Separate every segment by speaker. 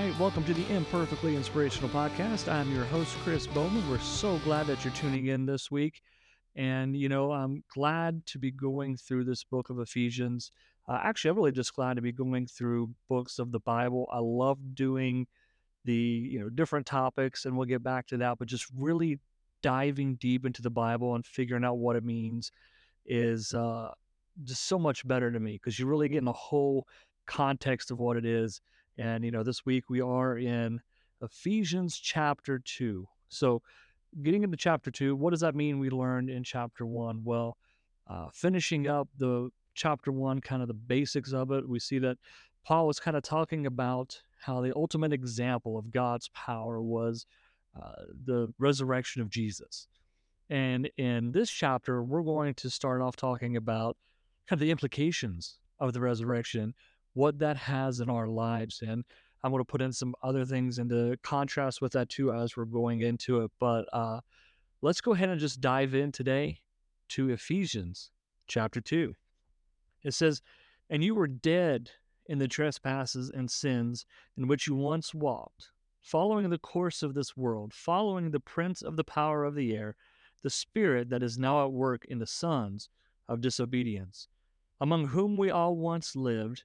Speaker 1: right, welcome to the Imperfectly Inspirational Podcast. I'm your host, Chris Bowman. We're so glad that you're tuning in this week. And, you know, I'm glad to be going through this book of Ephesians. Uh, actually, I'm really just glad to be going through books of the Bible. I love doing the, you know, different topics, and we'll get back to that, but just really diving deep into the Bible and figuring out what it means is uh, just so much better to me because you're really getting the whole context of what it is. And, you know, this week we are in Ephesians chapter 2. So, getting into chapter 2, what does that mean we learned in chapter 1? Well, uh, finishing up the chapter 1, kind of the basics of it, we see that Paul was kind of talking about how the ultimate example of God's power was uh, the resurrection of Jesus. And in this chapter, we're going to start off talking about kind of the implications of the resurrection, what that has in our lives. And I'm going to put in some other things into contrast with that too as we're going into it. But uh, let's go ahead and just dive in today to Ephesians chapter 2. It says, And you were dead in the trespasses and sins in which you once walked, following the course of this world, following the prince of the power of the air, the spirit that is now at work in the sons of disobedience, among whom we all once lived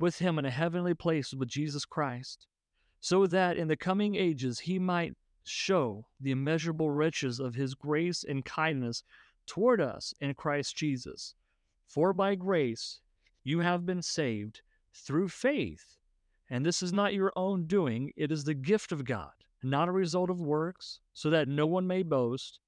Speaker 1: with Him in a heavenly place with Jesus Christ, so that in the coming ages He might show the immeasurable riches of His grace and kindness toward us in Christ Jesus. For by grace you have been saved through faith and this is not your own doing, it is the gift of God, not a result of works, so that no one may boast.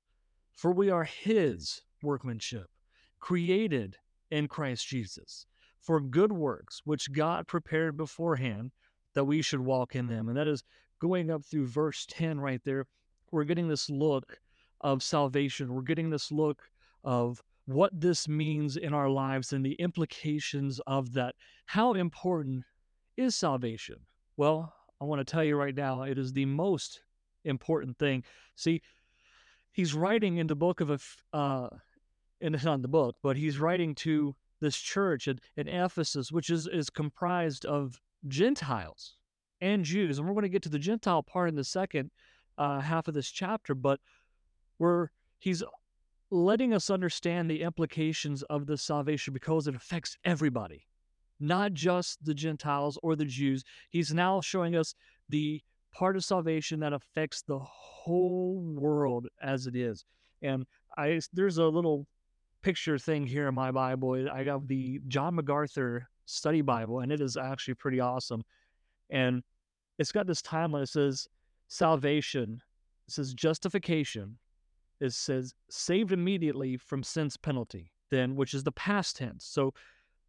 Speaker 1: For we are His workmanship, created in Christ Jesus, for good works, which God prepared beforehand that we should walk in them. And that is going up through verse 10 right there. We're getting this look of salvation. We're getting this look of what this means in our lives and the implications of that. How important is salvation? Well, I want to tell you right now, it is the most important thing. See, he's writing in the book of a, uh, and it's not the book, but he's writing to this church in, in Ephesus, which is, is comprised of Gentiles and Jews. And we're going to get to the Gentile part in the second uh, half of this chapter, but where he's letting us understand the implications of this salvation because it affects everybody not just the Gentiles or the Jews. He's now showing us the part of salvation that affects the whole world as it is. And I there's a little picture thing here in my Bible. I got the John MacArthur study Bible, and it is actually pretty awesome. And it's got this timeline. It says salvation. It says justification. It says saved immediately from sin's penalty. Then, which is the past tense. So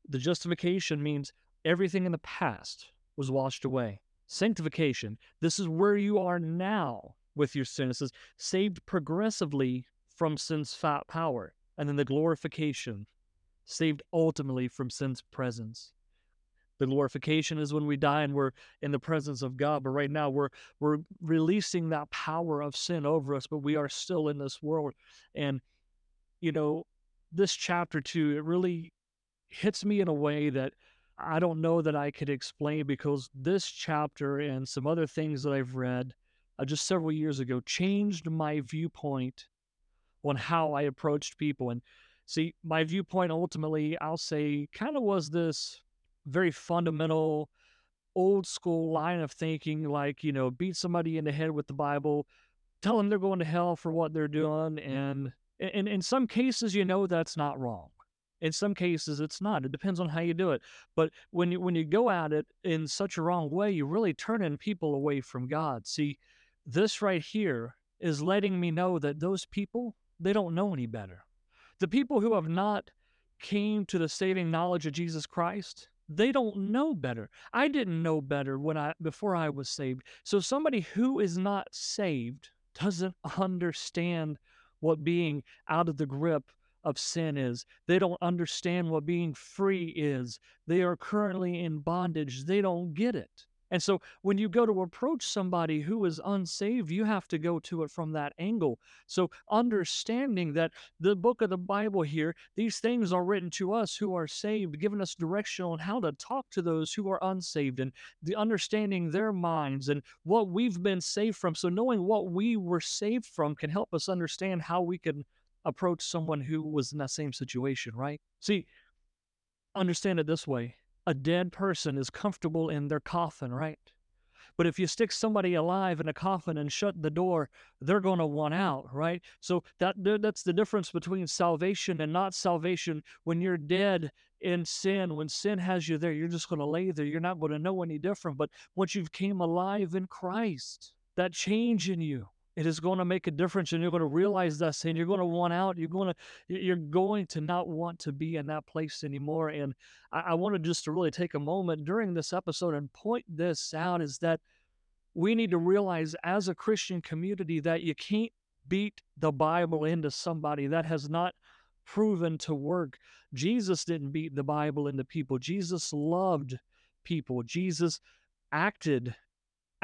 Speaker 1: the justification means everything in the past was washed away. Sanctification, this is where you are now with your sin. It says saved progressively from sin's fat power. And then the glorification, saved ultimately from sin's presence. The glorification is when we die and we're in the presence of God. But right now we're we're releasing that power of sin over us, but we are still in this world. And you know, this chapter two, it really hits me in a way that I don't know that I could explain because this chapter and some other things that I've read uh, just several years ago changed my viewpoint on how I approached people. And see, my viewpoint ultimately, I'll say, kind of was this very fundamental, old school line of thinking like, you know, beat somebody in the head with the Bible, tell them they're going to hell for what they're doing. Mm-hmm. And, and in some cases, you know, that's not wrong. In some cases, it's not. It depends on how you do it. But when you when you go at it in such a wrong way, you're really turning people away from God. See, this right here is letting me know that those people they don't know any better. The people who have not came to the saving knowledge of Jesus Christ, They don't know better. I didn't know better when I before I was saved. So somebody who is not saved doesn't understand what being out of the grip of sin is. They don't understand what being free is. They are currently in bondage. They don't get it. And so when you go to approach somebody who is unsaved, you have to go to it from that angle. So understanding that the book of the Bible here, these things are written to us who are saved, giving us direction on how to talk to those who are unsaved and the understanding their minds and what we've been saved from. So knowing what we were saved from can help us understand how we can approach someone who was in that same situation, right? See, understand it this way a dead person is comfortable in their coffin, right? But if you stick somebody alive in a coffin and shut the door, they're going to want out, right? So that that's the difference between salvation and not salvation. When you're dead in sin, when sin has you there, you're just going to lay there. You're not going to know any different. But once you've came alive in Christ, that change in you, it is going to make a difference and you're going to realize that and you're going to want out you're going to you're going to not want to be in that place anymore and i, I wanted just to really take a moment during this episode and point this out is that we need to realize as a christian community that you can't beat the bible into somebody that has not proven to work. Jesus didn't beat the bible into people. Jesus loved people. Jesus acted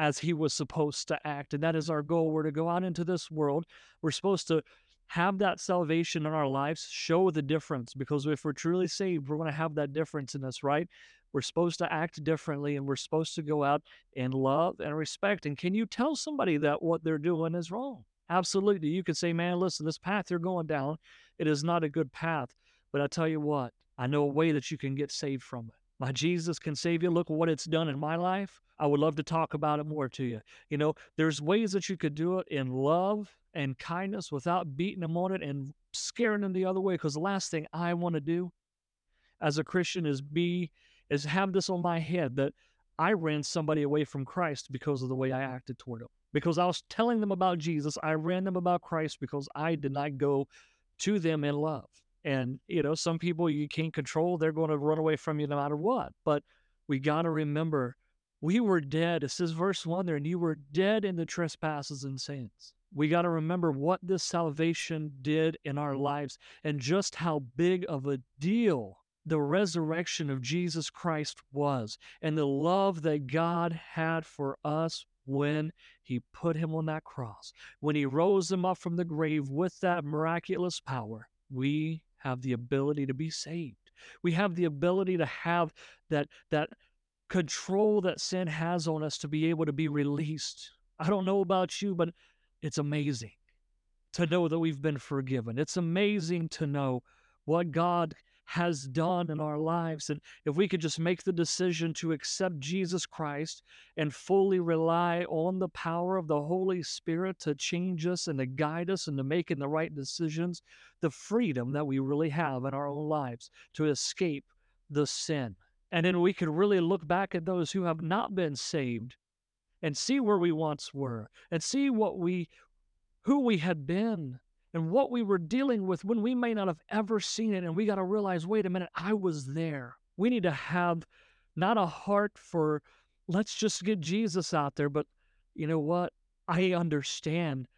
Speaker 1: as he was supposed to act. And that is our goal. We're to go out into this world. We're supposed to have that salvation in our lives, show the difference, because if we're truly saved, we're going to have that difference in us, right? We're supposed to act differently and we're supposed to go out and love and respect. And can you tell somebody that what they're doing is wrong? Absolutely. You could say, man, listen, this path you're going down, it is not a good path. But I tell you what, I know a way that you can get saved from it. My Jesus can save you. Look what it's done in my life. I would love to talk about it more to you. You know, there's ways that you could do it in love and kindness without beating them on it and scaring them the other way. Because the last thing I want to do as a Christian is be is have this on my head that I ran somebody away from Christ because of the way I acted toward them. Because I was telling them about Jesus, I ran them about Christ because I did not go to them in love. And, you know, some people you can't control, they're going to run away from you no matter what. But we got to remember we were dead. It says, verse 1 there, and you were dead in the trespasses and sins. We got to remember what this salvation did in our lives and just how big of a deal the resurrection of Jesus Christ was and the love that God had for us when he put him on that cross, when he rose him up from the grave with that miraculous power. We have the ability to be saved. We have the ability to have that that control that sin has on us to be able to be released. I don't know about you, but it's amazing to know that we've been forgiven. It's amazing to know what God has done in our lives. And if we could just make the decision to accept Jesus Christ and fully rely on the power of the Holy Spirit to change us and to guide us into making the right decisions, the freedom that we really have in our own lives to escape the sin. And then we could really look back at those who have not been saved and see where we once were and see what we who we had been and what we were dealing with when we may not have ever seen it. And we got to realize wait a minute, I was there. We need to have not a heart for let's just get Jesus out there, but you know what? I understand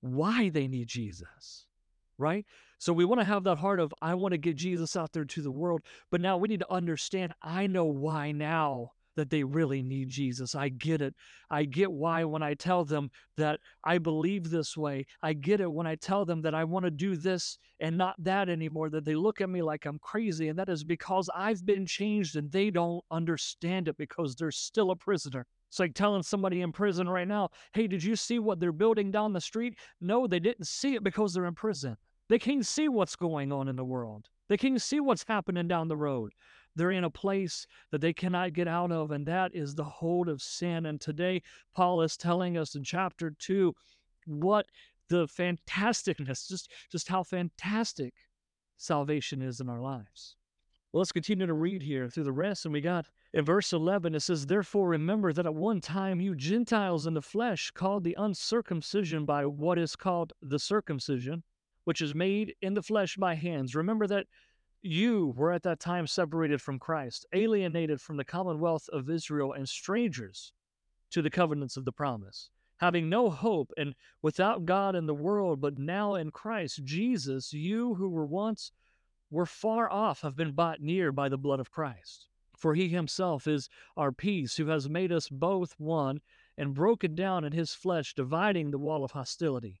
Speaker 1: why they need Jesus, right? So we want to have that heart of, I want to get Jesus out there to the world, but now we need to understand, I know why now that they really need Jesus. I get it. I get why when I tell them that I believe this way. I get it when I tell them that I want to do this and not that anymore, that they look at me like I'm crazy. And that is because I've been changed and they don't understand it because they're still a prisoner. It's like telling somebody in prison right now, hey, did you see what they're building down the street? No, they didn't see it because they're in prison. They can't see what's going on in the world. They can't see what's happening down the road. They're in a place that they cannot get out of, and that is the hold of sin. And today, Paul is telling us in chapter 2 what the fantasticness, just, just how fantastic salvation is in our lives. Well, let's continue to read here through the rest. And we got in verse 11, it says, Therefore remember that at one time you Gentiles in the flesh called the uncircumcision by what is called the circumcision, which is made in the flesh by hands. Remember that you were at that time separated from Christ, alienated from the commonwealth of Israel, and strangers to the covenants of the promise, having no hope and without God in the world, but now in Christ Jesus, you who were once were far off have been bought near by the blood of Christ. For he himself is our peace, who has made us both one and broken down in his flesh, dividing the wall of hostility,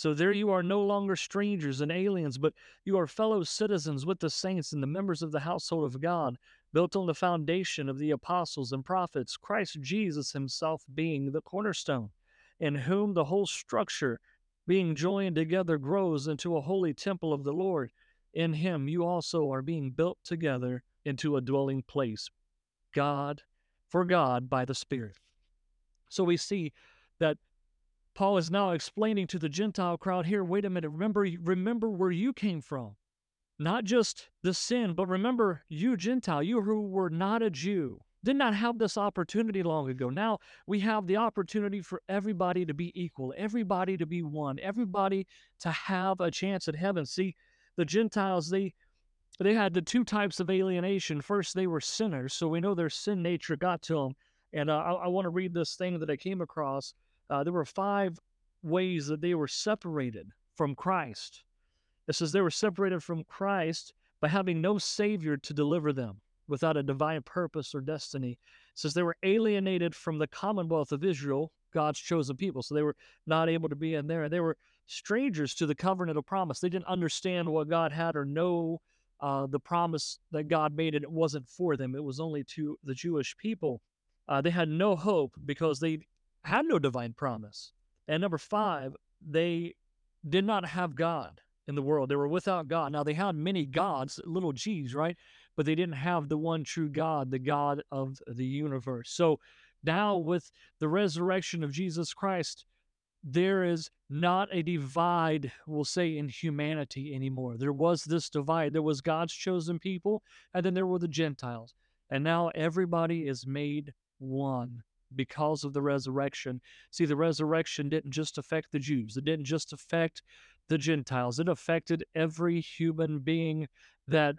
Speaker 1: So there you are no longer strangers and aliens, but you are fellow citizens with the saints and the members of the household of God, built on the foundation of the apostles and prophets, Christ Jesus himself being the cornerstone, in whom the whole structure, being joined together, grows into a holy temple of the Lord. In him you also are being built together into a dwelling place. God, for God by the Spirit. So we see that Paul is now explaining to the Gentile crowd here, wait a minute, remember, remember where you came from. Not just the sin, but remember you, Gentile, you who were not a Jew, did not have this opportunity long ago. Now we have the opportunity for everybody to be equal, everybody to be one, everybody to have a chance at heaven. See, the Gentiles, they they had the two types of alienation. First, they were sinners, so we know their sin nature got to them. And uh, I, I want to read this thing that I came across. Uh, there were five ways that they were separated from Christ. It says they were separated from Christ by having no Savior to deliver them without a divine purpose or destiny. It says they were alienated from the commonwealth of Israel, God's chosen people. So they were not able to be in there. They were strangers to the covenant of promise. They didn't understand what God had or know uh, the promise that God made, and it wasn't for them. It was only to the Jewish people. Uh, they had no hope because they had no divine promise. And number five, they did not have God in the world. They were without God. Now, they had many gods, little g's, right? But they didn't have the one true God, the God of the universe. So now, with the resurrection of Jesus Christ, there is not a divide, we'll say, in humanity anymore. There was this divide. There was God's chosen people, and then there were the Gentiles. And now everybody is made one because of the resurrection. See, the resurrection didn't just affect the Jews, it didn't just affect the Gentiles, it affected every human being that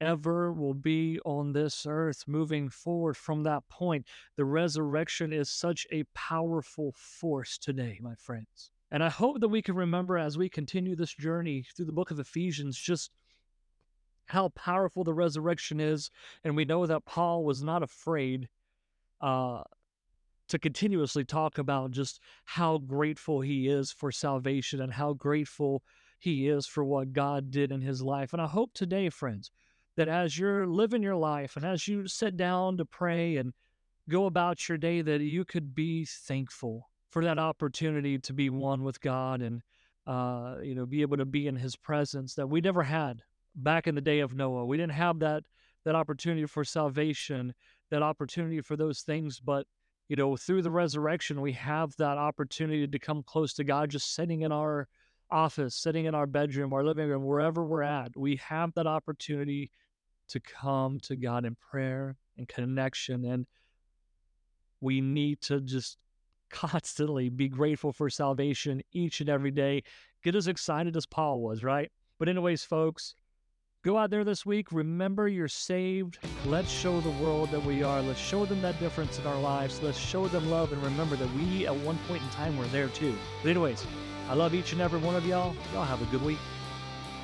Speaker 1: ever will be on this earth moving forward from that point. The resurrection is such a powerful force today, my friends. And I hope that we can remember as we continue this journey through the book of Ephesians just how powerful the resurrection is. And we know that Paul was not afraid uh, to continuously talk about just how grateful he is for salvation and how grateful he is for what God did in his life. And I hope today, friends, that as you're living your life and as you sit down to pray and go about your day, that you could be thankful for that opportunity to be one with God and, uh, you know, be able to be in his presence that we never had back in the day of Noah. We didn't have that, that opportunity for salvation, that opportunity for those things, but you know, through the resurrection, we have that opportunity to come close to God just sitting in our office, sitting in our bedroom, our living room, wherever we're at. We have that opportunity to come to God in prayer and connection. And we need to just constantly be grateful for salvation each and every day. Get as excited as Paul was, right? But, anyways, folks, go out there this week. Remember you're saved. Let's show the world that we are. Let's show them that difference in our lives. Let's show them love and remember that we, at one point in time, were there too. But, anyways, I love each and every one of y'all. Y'all have a good week.